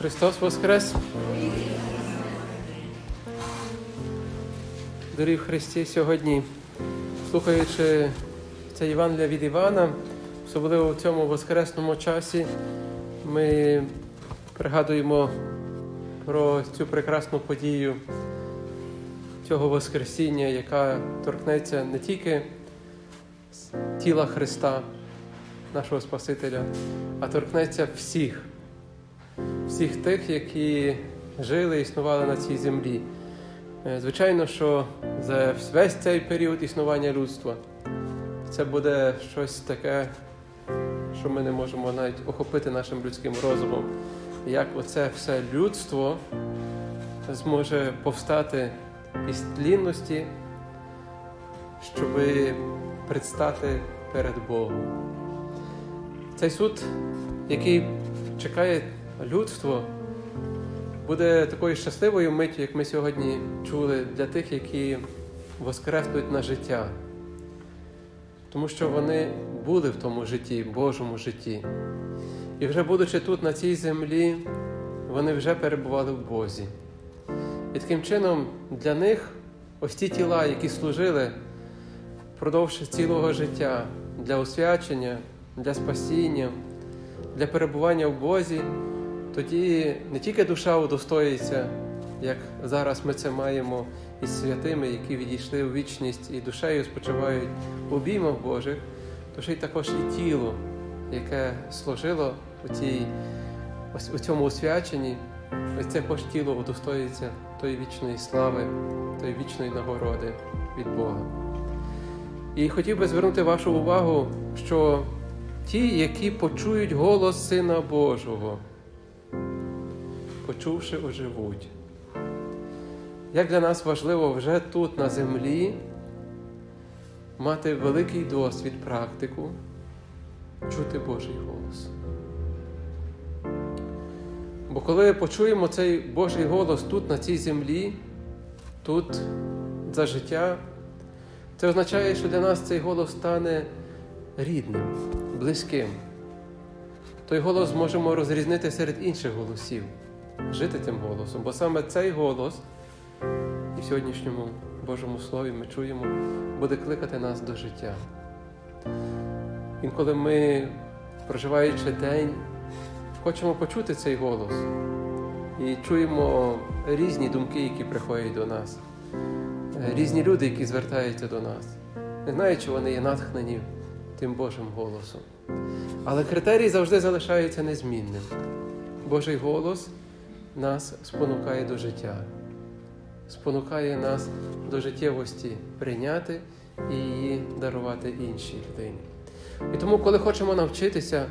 Христос Воскрес! Дорогі в Христі сьогодні, слухаючи це Євангелія від Івана, особливо в цьому воскресному часі, ми пригадуємо про цю прекрасну подію цього Воскресіння, яка торкнеться не тільки тіла Христа, нашого Спасителя, а торкнеться всіх, всіх тих, які жили і існували на цій землі. Е, Звичайно, що за весь цей період існування людства це буде щось таке, що ми не можемо навіть охопити нашим людським розумом. Як оце все людство зможе повстати із тлінності, щоб предстати перед Богом. Цей суд, який чекає людство, буде такою щасливою миттю, як ми сьогодні чули, для тих, які воскреснуть на життя. Тому що вони були в тому житті, Божому житті. І вже будучи тут, на цій землі, вони вже перебували в Бозі. І таким чином для них ось ті тіла, які служили впродовж цілого життя для освячення, для спасіння, для перебування в Бозі, тоді не тільки душа удостоїться, як зараз ми це маємо із святими, які відійшли у вічність і душею спочивають в обіймах Божих, то ще й також і тіло, яке служило у, цій, у цьому освяченні, ось це також тіло удостоїться тої вічної слави, тої вічної нагороди від Бога. І хотів би звернути вашу увагу, що ті, які почують голос Сина Божого, почувши, оживуть. Як для нас важливо вже тут, на землі, мати великий досвід, практику, чути Божий голос. Бо коли почуємо цей Божий голос тут, на цій землі, тут за життя, це означає, що для нас цей голос стане рідним, близьким. Той голос зможемо розрізнити серед інших голосів, жити тим голосом, бо саме цей голос і в сьогоднішньому Божому Слові ми чуємо, буде кликати нас до життя. Інколи ми, проживаючи день, хочемо почути цей голос і чуємо різні думки, які приходять до нас, різні люди, які звертаються до нас, не знаю, чи вони є натхнені тим Божим голосом. Але критерій завжди залишається незмінним. Божий голос нас спонукає до життя, спонукає нас до життєвості прийняти і її дарувати іншій людині. І тому, коли хочемо навчитися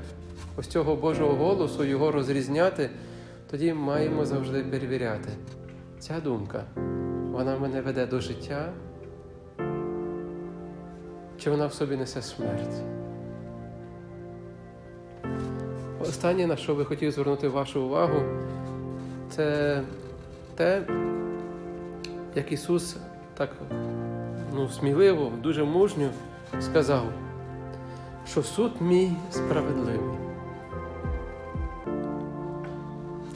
ось цього Божого голосу, його розрізняти, тоді маємо завжди перевіряти. Ця думка, вона мене веде до життя, чи вона в собі несе смерть. Останнє, на що би хотів звернути вашу увагу, це те, як Ісус так ну, сміливо, дуже мужньо сказав, що суд мій справедливий.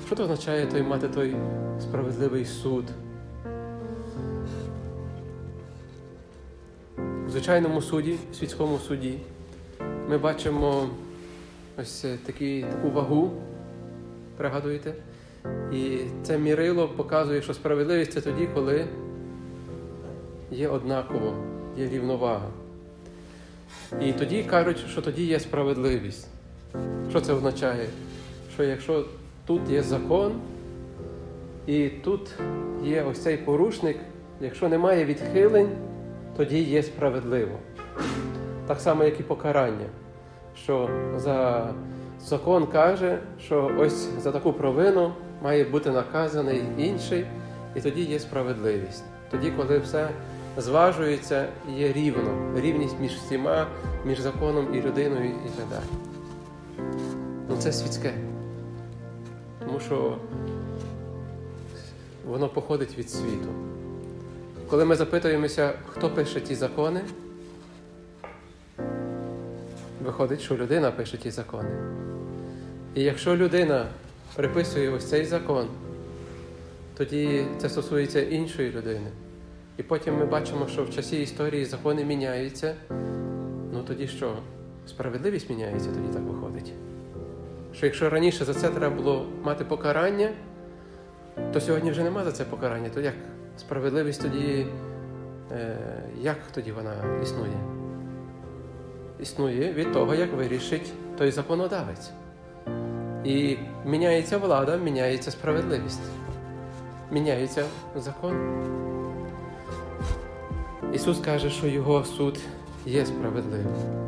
Що це означає той мати той справедливий суд? В звичайному суді, в світському суді, ми бачимо ось такі, таку вагу, пригадуєте? І це мірило показує, що справедливість це тоді, коли є однаково, є рівновага. І тоді кажуть, що тоді є справедливість. Що це означає? Що якщо тут є закон, і тут є ось цей порушник, якщо немає відхилень, тоді є справедливо. Так само, як і покарання. Що за закон каже, що ось за таку провину має бути наказаний інший, і тоді є справедливість. Тоді, коли все зважується, є рівно, рівність між всіма, між законом і людиною і так далі. Ну це світське. Тому що воно походить від світу. Коли ми запитуємося, хто пише ті закони, виходить, що людина пише ті закони. І якщо людина приписує ось цей закон, тоді це стосується іншої людини. І потім ми бачимо, що в часі історії закони міняються. Ну тоді що? Справедливість міняється, тоді так виходить. Що якщо раніше за це треба було мати покарання, то сьогодні вже нема за це покарання. То як справедливість тоді, е, як тоді вона існує? Існує від того, як вирішить той законодавець. І міняється влада, міняється справедливість. Міняється закон. Ісус каже, що Його суд є справедливим.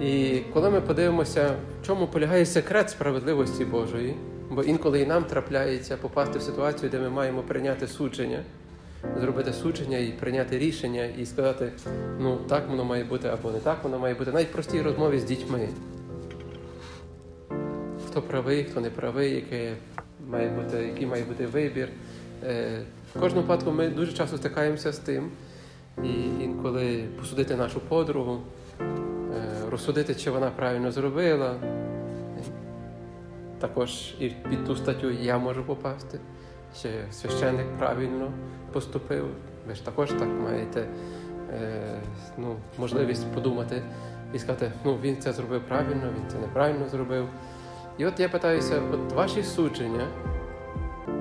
І коли ми подивимося, в чому полягає секрет справедливості Божої, бо інколи і нам трапляється попасти в ситуацію, де ми маємо прийняти судження, зробити судження і прийняти рішення, і сказати, ну так воно має бути або не так воно має бути, навіть в простій розмові з дітьми. Хто правий, хто не правий, яке має бути, який має бути вибір. Е, В кожному випадку ми дуже часто стикаємося з тим, і інколи посудити нашу подругу, е, розсудити, чи вона правильно зробила. Також і під ту статтю я можу попасти, чи священник правильно поступив. Ви ж також так маєте е, ну, можливість подумати і сказати, ну він це зробив правильно, він це неправильно зробив. І от я питаюся, от ваші судження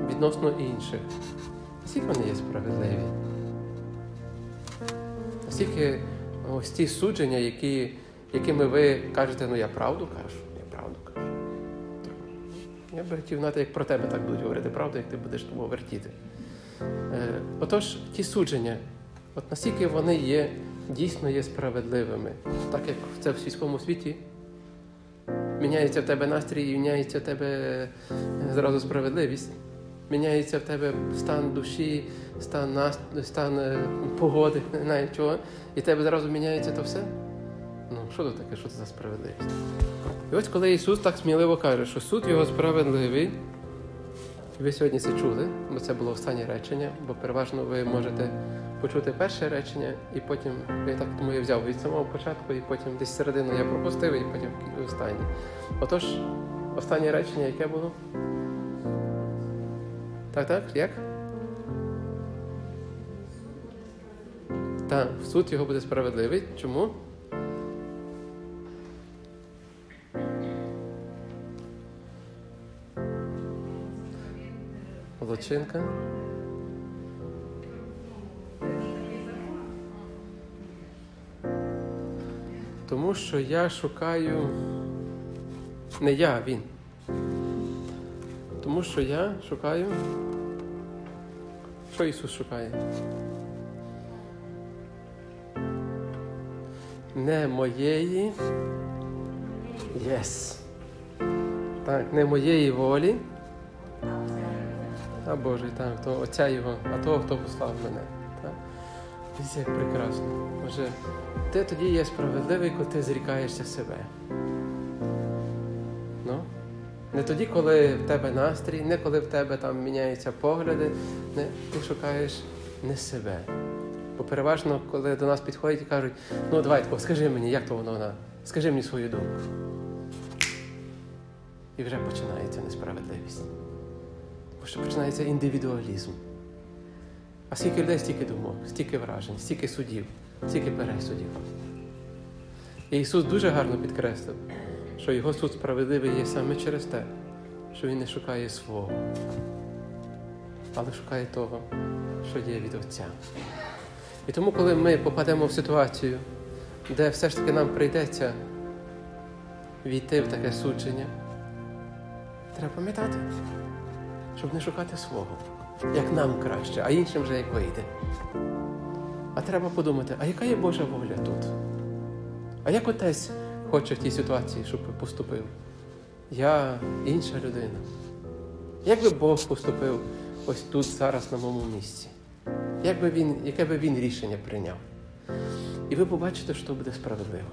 відносно інших, наскільки вони є справедливі? Наскільки ось ті судження, які, якими ви кажете, ну я правду кажу, я правду кажу. Я би хотів знати, як про тебе так будуть говорити, правду, як ти будеш тому вертіти. Е, отож, ті судження, от наскільки вони є, дійсно є справедливими, так як це в світському світі. Міняється в тебе настрій, і міняється в тебе е, зразу справедливість. Міняється в тебе стан душі, стан нас... стан е, погоди, не знаю чого. І в тебе зразу міняється то все. Ну, що це таке, що це за справедливість? І ось коли Ісус так сміливо каже, що суд його справедливий, ви сьогодні це чули, бо це було останнє речення, бо переважно ви можете почути перше речення, і потім я так тому я взяв від самого початку, і потім десь середину я пропустив, і потім останнє. Отож, останнє речення, яке було? Так, так, як? Так, суд його буде справедливий. Чому? Молодчинка. Тому що я шукаю не я, а він. Тому що я шукаю. Що Ісус шукає? Не моєї. Є. Так, не моєї волі. А Боже, так, то Отця Його, а того, хто послав мене. Так? Дивіться, як прекрасно. Може, ти тоді є справедливий, коли ти зрікаєшся себе. Ну? Не тоді, коли в тебе настрій, не коли в тебе там міняються погляди, не, ти шукаєш не себе. Бо переважно, коли до нас підходять і кажуть, ну давай, тако, скажи мені, як то воно вона, скажи мені свою думку. І вже починається несправедливість. Бо що починається індивідуалізм. А скільки людей, стільки думок, стільки вражень, стільки судів, стільки пересудів. І Ісус дуже гарно підкреслив, що Його суд справедливий є саме через те, що Він не шукає свого, але шукає того, що є від Отця. І тому, коли ми попадемо в ситуацію, де все ж таки нам прийдеться війти в таке судження, треба пам'ятати, щоб не шукати свого, як нам краще, а іншим вже як вийде. А треба подумати, а яка є Божа воля тут? А як отець хоче в тій ситуації, щоб поступив? Я інша людина. Як би Бог поступив ось тут, зараз, на моєму місці? Як би він, яке би він рішення прийняв? І ви побачите, що буде справедливо.